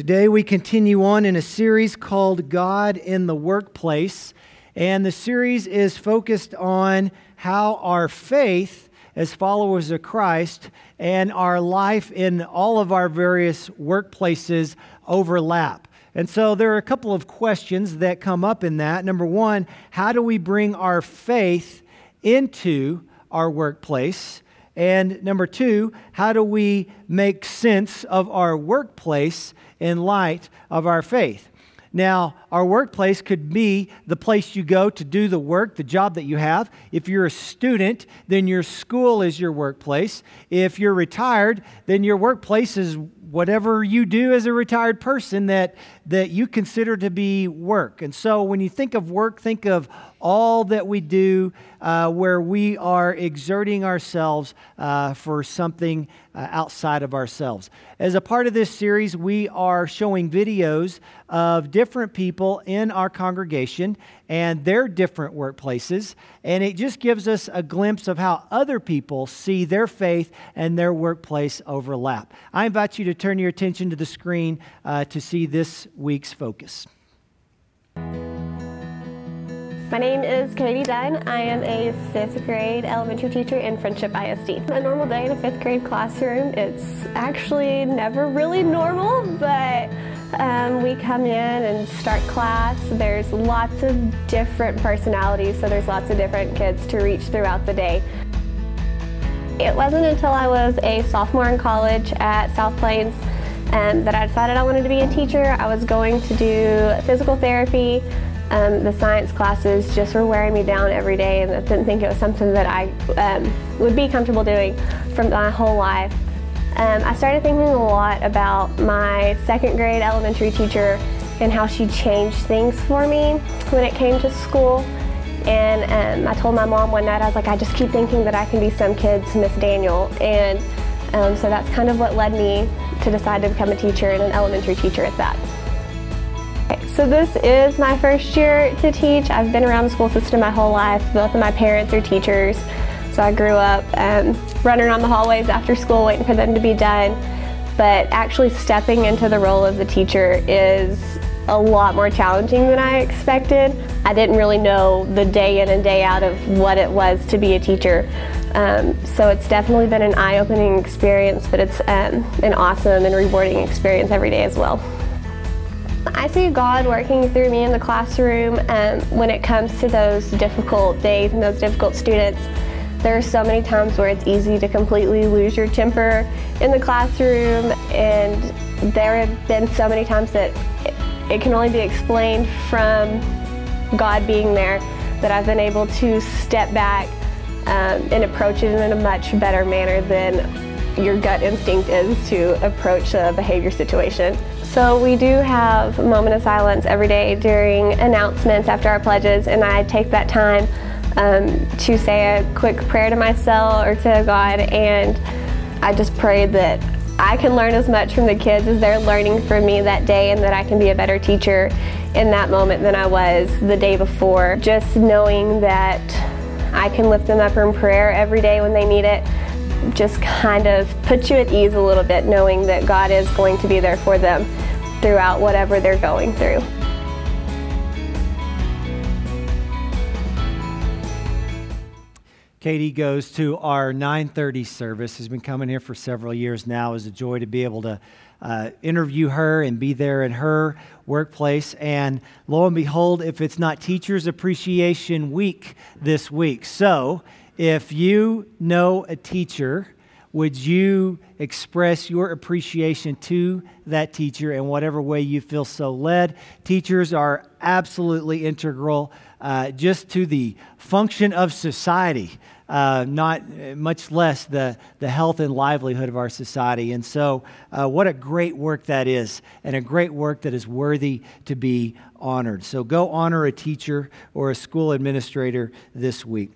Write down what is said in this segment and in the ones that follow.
Today we continue on in a series called God in the Workplace, and the series is focused on how our faith as followers of Christ and our life in all of our various workplaces overlap. And so there are a couple of questions that come up in that. Number one, how do we bring our faith into our workplace? And number two, how do we make sense of our workplace in light of our faith? Now, our workplace could be the place you go to do the work, the job that you have. If you're a student, then your school is your workplace. If you're retired, then your workplace is whatever you do as a retired person that, that you consider to be work. And so when you think of work, think of all that we do uh, where we are exerting ourselves uh, for something uh, outside of ourselves. As a part of this series, we are showing videos of different people in our congregation and their different workplaces, and it just gives us a glimpse of how other people see their faith and their workplace overlap. I invite you to turn your attention to the screen uh, to see this week's focus. My name is Katie Dunn. I am a fifth grade elementary teacher in Frenship ISD. A normal day in a fifth grade classroom, it's actually never really normal, but um, we come in and start class. There's lots of different personalities, so there's lots of different kids to reach throughout the day. It wasn't until I was a sophomore in college at South Plains um, that I decided I wanted to be a teacher. I was going to do physical therapy. Um, the science classes just were wearing me down every day, and I didn't think it was something that I um, would be comfortable doing for my whole life. Um, I started thinking a lot about my second grade elementary teacher and how she changed things for me when it came to school. And um, I told my mom one night, I was like, I just keep thinking that I can be some kid's Miss Daniel. And um, so that's kind of what led me to decide to become a teacher and an elementary teacher at that. So this is my first year to teach. I've been around the school system my whole life. Both of my parents are teachers. So I grew up um, running around the hallways after school waiting for them to be done. But actually stepping into the role of the teacher is a lot more challenging than I expected. I didn't really know the day in and day out of what it was to be a teacher. Um, so it's definitely been an eye-opening experience, but it's um, an awesome and rewarding experience every day as well. I see God working through me in the classroom um, when it comes to those difficult days and those difficult students. There are so many times where it's easy to completely lose your temper in the classroom, and there have been so many times that it can only be explained from God being there that I've been able to step back um, and approach it in a much better manner than your gut instinct is to approach a behavior situation. So we do have a moment of silence every day during announcements after our pledges, and I take that time um, to say a quick prayer to myself or to God, and I just pray that I can learn as much from the kids as they're learning from me that day, and that I can be a better teacher in that moment than I was the day before. Just knowing that I can lift them up in prayer every day when they need it just kind of puts you at ease a little bit knowing that God is going to be there for them throughout whatever they're going through. Katie goes to our 9:30 service. Has been coming here for several years now. It's a joy to be able to uh, interview her and be there in her workplace. And lo and behold, if it's not Teachers Appreciation Week this week, so if you know a teacher, would you express your appreciation to that teacher in whatever way you feel so led? Teachers are absolutely integral uh, just to the function of society. Uh, not much less the, the health and livelihood of our society. And so, uh, what a great work that is, and a great work that is worthy to be honored. So, go honor a teacher or a school administrator this week.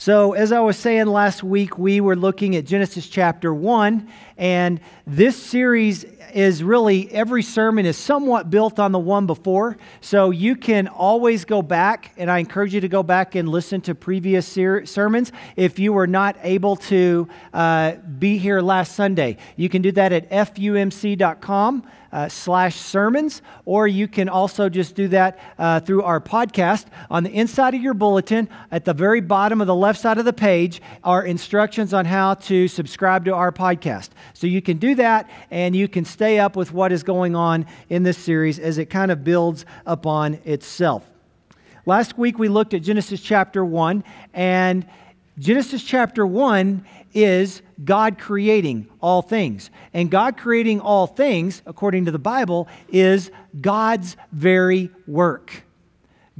So, as I was saying last week, we were looking at Genesis chapter 1, and this series is really every sermon is somewhat built on the one before. So, you can always go back, and I encourage you to go back and listen to previous ser- sermons if you were not able to uh, be here last Sunday. You can do that at fumc.com. uh, slash sermons, or you can also just do that uh, through our podcast. On the inside of your bulletin, at the very bottom of the left side of the page, are instructions on how to subscribe to our podcast. So you can do that, and you can stay up with what is going on in this series as it kind of builds upon itself. Last week we looked at Genesis chapter 1, and Genesis chapter 1 is God creating all things. And God creating all things, according to the Bible, is God's very work.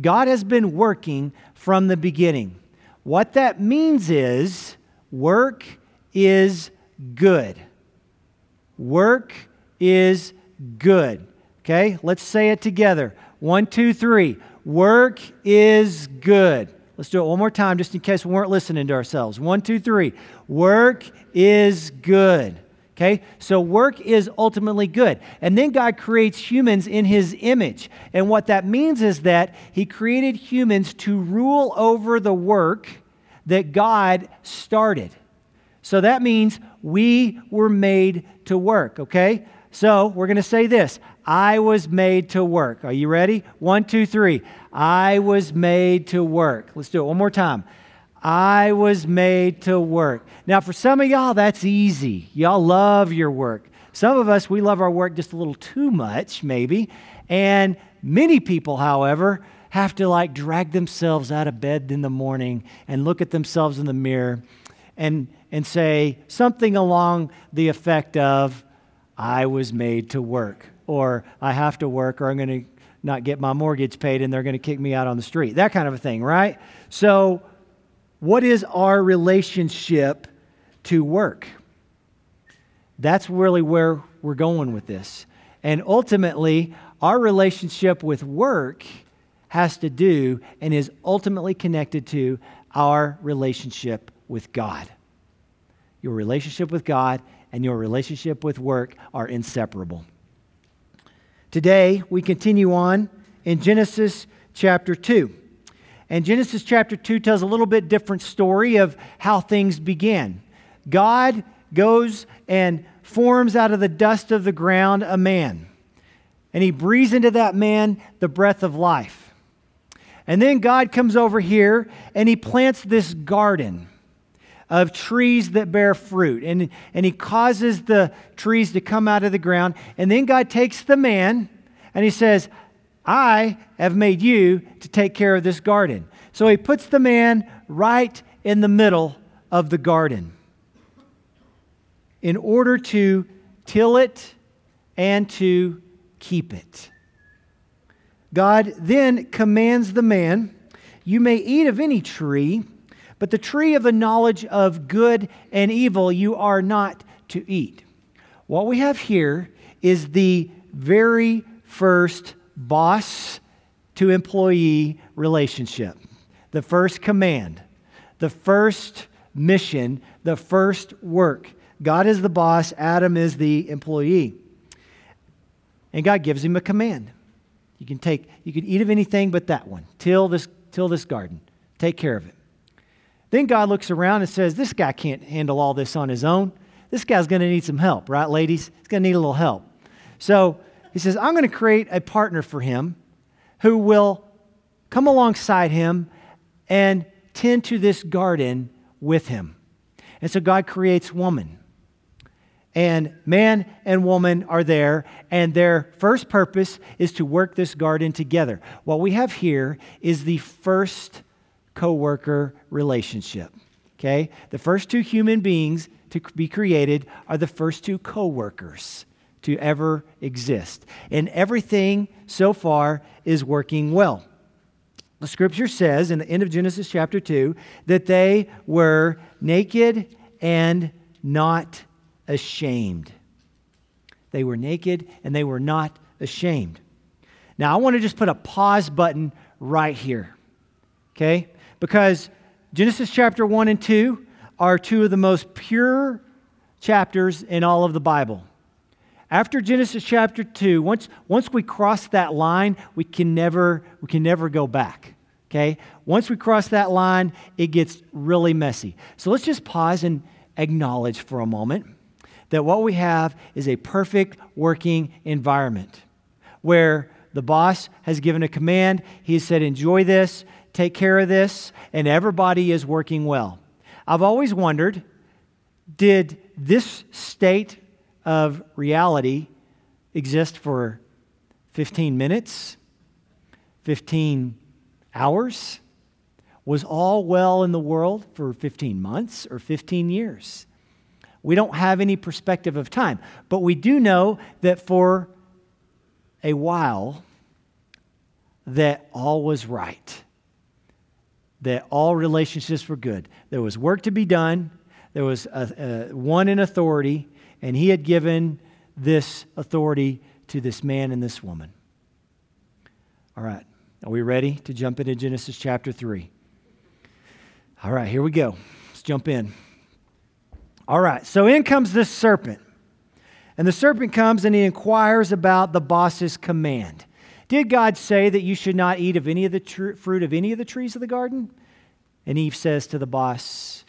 God has been working from the beginning. What that means is work is good. Work is good. Okay, let's say it together. One, two, three. Work is good. Let's do it one more time just in case we weren't listening to ourselves. One, two, three. Work is good. Okay? So work is ultimately good. And then God creates humans in his image. And what that means is that he created humans to rule over the work that God started. So that means we were made to work, okay? So we're going to say this I was made to work. Are you ready? One, two, three. I was made to work. Let's do it one more time. I was made to work. Now, for some of y'all, that's easy. Y'all love your work. Some of us, we love our work just a little too much, maybe. And many people, however, have to like drag themselves out of bed in the morning and look at themselves in the mirror and, and say something along the effect of, I was made to work, or I have to work, or I'm going to not get my mortgage paid and they're going to kick me out on the street. That kind of a thing, right? So, what is our relationship to work? That's really where we're going with this. And ultimately, our relationship with work has to do and is ultimately connected to our relationship with God. Your relationship with God and your relationship with work are inseparable. Today, we continue on in Genesis chapter 2. And Genesis chapter 2 tells a little bit different story of how things began. God goes and forms out of the dust of the ground a man. And he breathes into that man the breath of life. And then God comes over here and he plants this garden of trees that bear fruit. And, and he causes the trees to come out of the ground. And then God takes the man and he says, I have made you to take care of this garden. So he puts the man right in the middle of the garden in order to till it and to keep it. God then commands the man, You may eat of any tree but the tree of the knowledge of good and evil you are not to eat. What we have here is the very first boss to employee relationship, the first command, the first mission, the first work. God is the boss, Adam is the employee. And God gives him a command. You can take you can eat of anything but that one. Till this till this garden. Take care of it. Then God looks around and says, This guy can't handle all this on his own. This guy's going to need some help, right, ladies? He's going to need a little help. So he says, I'm going to create a partner for him who will come alongside him and tend to this garden with him. And so God creates woman. And man and woman are there, and their first purpose is to work this garden together. What we have here is the first co worker relationship. Okay? The first two human beings to be created are the first two co workers to ever exist. And everything so far is working well. The scripture says in the end of Genesis chapter 2 that they were naked and not ashamed. They were naked and they were not ashamed. Now, I want to just put a pause button right here. Okay? Because Genesis chapter 1 and 2 are two of the most pure chapters in all of the Bible. After Genesis chapter 2, once, once we cross that line, we can, never, we can never go back. Okay? Once we cross that line, it gets really messy. So let's just pause and acknowledge for a moment that what we have is a perfect working environment where the boss has given a command. He said, enjoy this, take care of this, and everybody is working well. I've always wondered did this state of reality exist for 15 minutes, 15 hours? Was all well in the world for 15 months or 15 years? We don't have any perspective of time, but we do know that for a while that all was right. That all relationships were good. There was work to be done. There was a, a, one in authority, and he had given this authority to this man and this woman. All right. Are we ready to jump into Genesis chapter 3? All right, here we go. Let's jump in. All right, so in comes this serpent. And the serpent comes and he inquires about the boss's command. Did God say that you should not eat of any of the tr- fruit of any of the trees of the garden? And Eve says to the boss,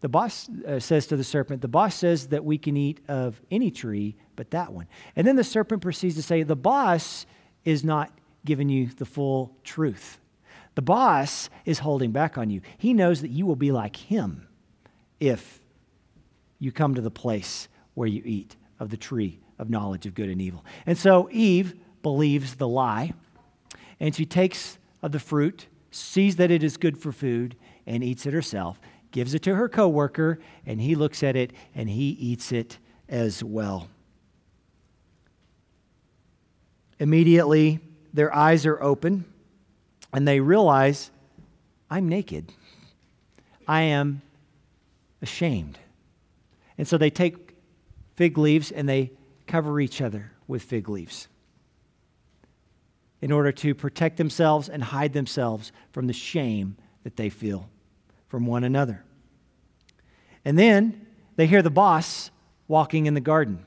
the boss uh, says to the serpent, the boss says that we can eat of any tree but that one. And then the serpent proceeds to say, the boss is not giving you the full truth. The boss is holding back on you. He knows that you will be like him if you come to the place where you eat of the tree of knowledge of good and evil. And so Eve believes the lie, and she takes of the fruit, sees that it is good for food, and eats it herself gives it to her coworker, and he looks at it and he eats it as well. Immediately, their eyes are open and they realize, I'm naked. I am ashamed. And so they take fig leaves and they cover each other with fig leaves in order to protect themselves and hide themselves from the shame that they feel from one another. And then they hear the boss walking in the garden.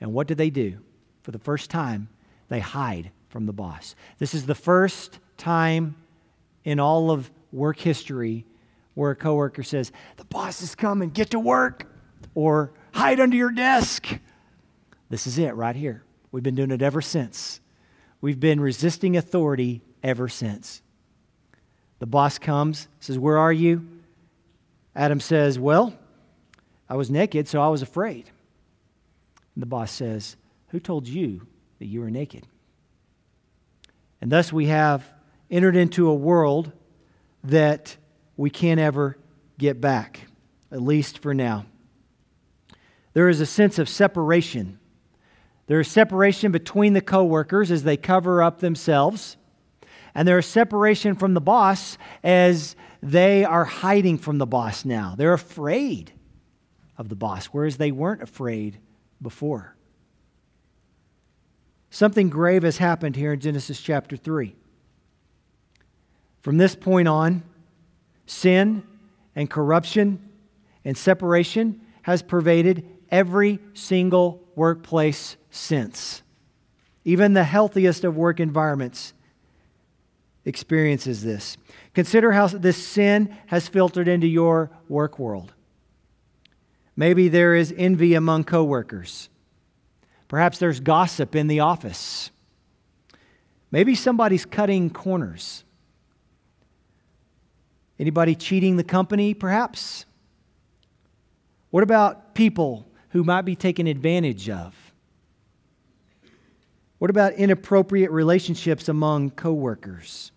And what do they do? For the first time, they hide from the boss. This is the first time in all of work history where a coworker says, The boss is coming, get to work, or hide under your desk. This is it right here. We've been doing it ever since. We've been resisting authority ever since. The boss comes, says, Where are you? Adam says, Well, I was naked, so I was afraid. And the boss says, Who told you that you were naked? And thus we have entered into a world that we can't ever get back, at least for now. There is a sense of separation. There is separation between the coworkers as they cover up themselves and there's separation from the boss as they are hiding from the boss now. They're afraid of the boss, whereas they weren't afraid before. Something grave has happened here in Genesis chapter 3. From this point on, sin and corruption and separation has pervaded every single workplace since. Even the healthiest of work environments experiences this. Consider how this sin has filtered into your work world. Maybe there is envy among coworkers. Perhaps there's gossip in the office. Maybe somebody's cutting corners. Anybody cheating the company, perhaps? What about people who might be taken advantage of? What about inappropriate relationships among coworkers?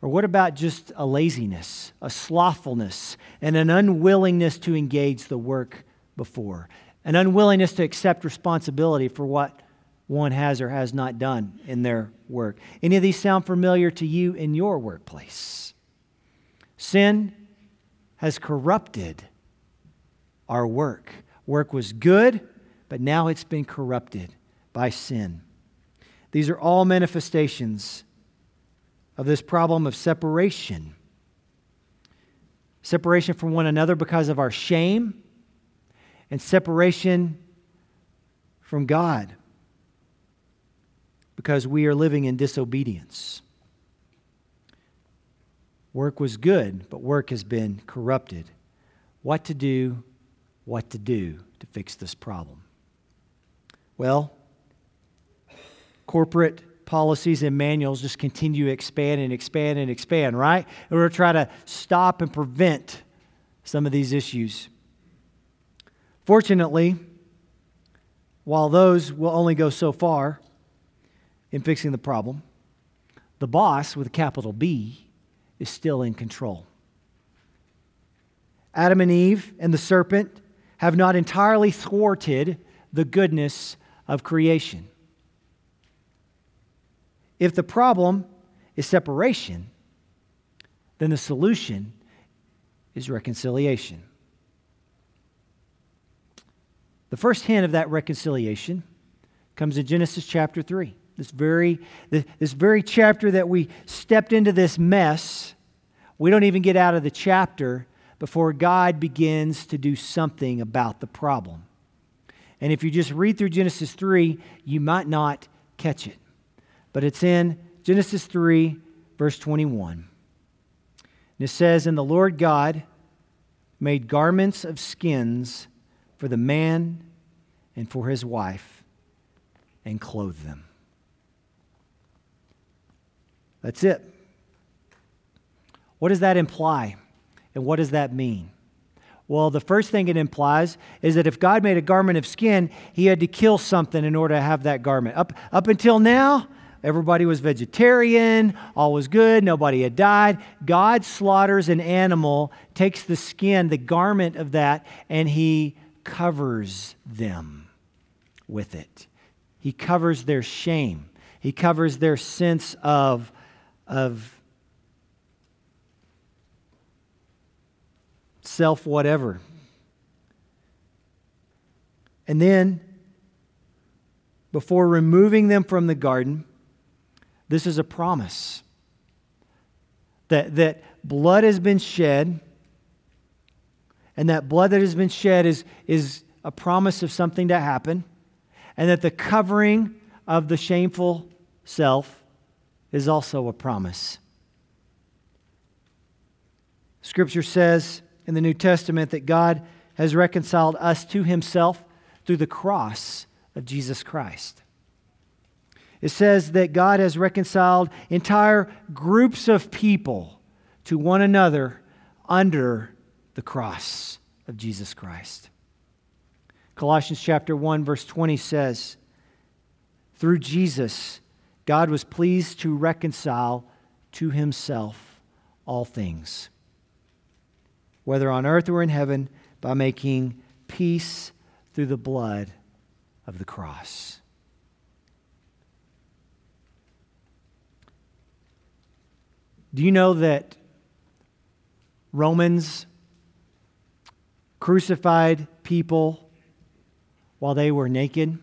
Or what about just a laziness, a slothfulness, and an unwillingness to engage the work before? An unwillingness to accept responsibility for what one has or has not done in their work. Any of these sound familiar to you in your workplace? Sin has corrupted our work. Work was good, but now it's been corrupted by sin. These are all manifestations of this problem of separation. Separation from one another because of our shame, and separation from God because we are living in disobedience. Work was good, but work has been corrupted. what to do, what to do to fix this problem. Well, corporate policies and manuals just continue to expand and expand and expand, right? In order to try to stop and prevent some of these issues. Fortunately, while those will only go so far in fixing the problem, the boss with a capital B is still in control. Adam and Eve and the serpent have not entirely thwarted the goodness of creation. If the problem is separation, then the solution is reconciliation. The first hint of that reconciliation comes in Genesis chapter 3. This very, this very chapter that we stepped into this mess, we don't even get out of the chapter before God begins to do something about the problem. And if you just read through Genesis 3, you might not catch it. But it's in Genesis 3, verse 21. And it says, And the Lord God made garments of skins for the man and for his wife and clothed them. That's it. What does that imply? And what does that mean? Well, the first thing it implies is that if God made a garment of skin, he had to kill something in order to have that garment. Up, up until now, everybody was vegetarian, all was good, nobody had died. God slaughters an animal, takes the skin, the garment of that, and he covers them with it. He covers their shame, he covers their sense of, of self whatever. And then, before removing them from the garden, this is a promise that, that blood has been shed, and that blood that has been shed is, is a promise of something to happen, and that the covering of the shameful self is also a promise. Scripture says in the New Testament that God has reconciled us to himself through the cross of Jesus Christ. It says that God has reconciled entire groups of people to one another under the cross of Jesus Christ. Colossians chapter 1 verse 20 says, "Through Jesus God was pleased to reconcile to himself all things." Whether on earth or in heaven, by making peace through the blood of the cross. Do you know that Romans crucified people while they were naked?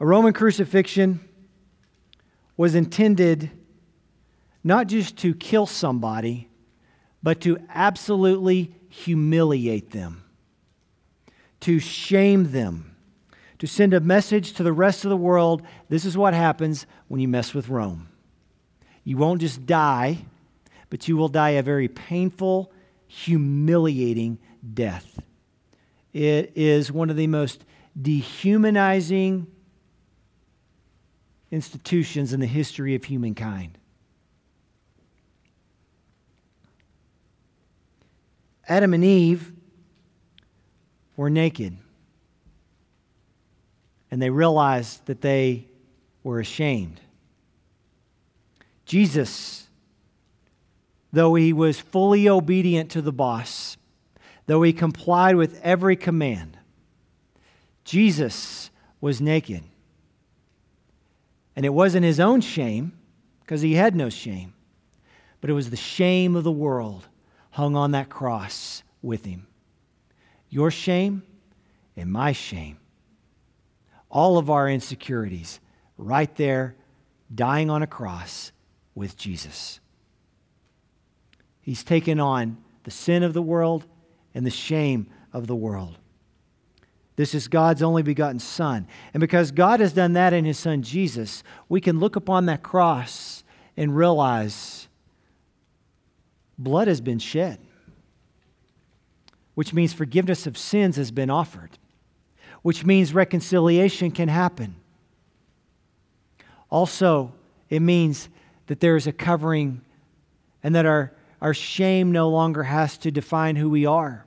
A Roman crucifixion was intended not just to kill somebody, but to absolutely humiliate them, to shame them, to send a message to the rest of the world this is what happens when you mess with Rome. You won't just die, but you will die a very painful, humiliating death. It is one of the most dehumanizing institutions in the history of humankind. Adam and Eve were naked. And they realized that they were ashamed. Jesus, though he was fully obedient to the boss, though he complied with every command, Jesus was naked. And it wasn't his own shame, because he had no shame, but it was the shame of the world hung on that cross with him. Your shame and my shame. All of our insecurities right there, dying on a cross with Jesus. He's taken on the sin of the world and the shame of the world. This is God's only begotten Son. And because God has done that in His Son Jesus, we can look upon that cross and realize blood has been shed, which means forgiveness of sins has been offered, which means reconciliation can happen. Also, it means that there is a covering and that our, our shame no longer has to define who we are,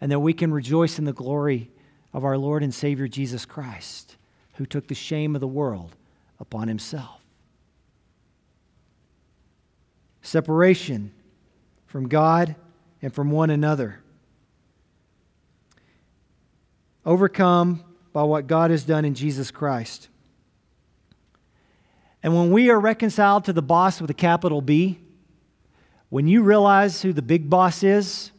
and that we can rejoice in the glory of our Lord and Savior Jesus Christ, who took the shame of the world upon himself. Separation from God and from one another. Overcome by what God has done in Jesus Christ. And when we are reconciled to the boss with a capital B, when you realize who the big boss is,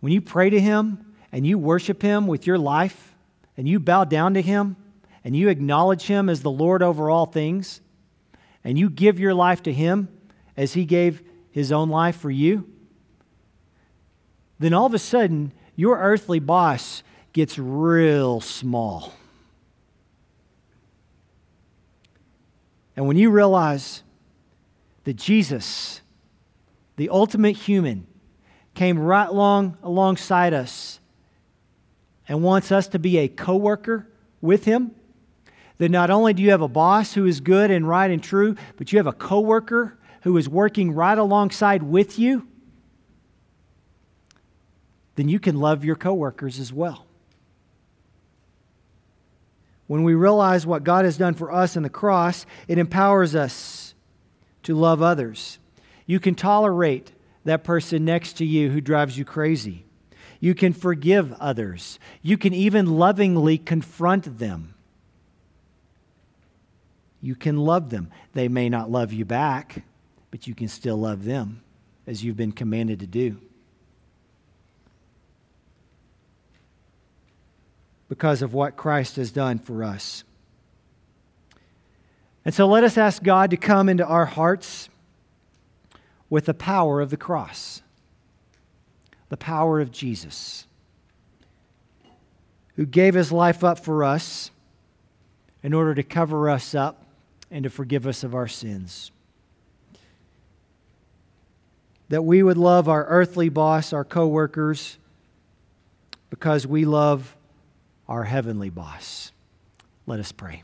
when you pray to him and you worship him with your life and you bow down to him and you acknowledge him as the Lord over all things and you give your life to him as he gave his own life for you, then all of a sudden your earthly boss gets real small. And when you realize that Jesus, the ultimate human, came right along alongside us and wants us to be a co-worker with him, then not only do you have a boss who is good and right and true, but you have a co-worker who is working right alongside with you, then you can love your coworkers as well. When we realize what God has done for us in the cross, it empowers us to love others. You can tolerate that person next to you who drives you crazy. You can forgive others. You can even lovingly confront them. You can love them. They may not love you back, but you can still love them as you've been commanded to do. because of what Christ has done for us. And so let us ask God to come into our hearts with the power of the cross, the power of Jesus, who gave his life up for us in order to cover us up and to forgive us of our sins. That we would love our earthly boss, our coworkers, because we love our heavenly boss. Let us pray.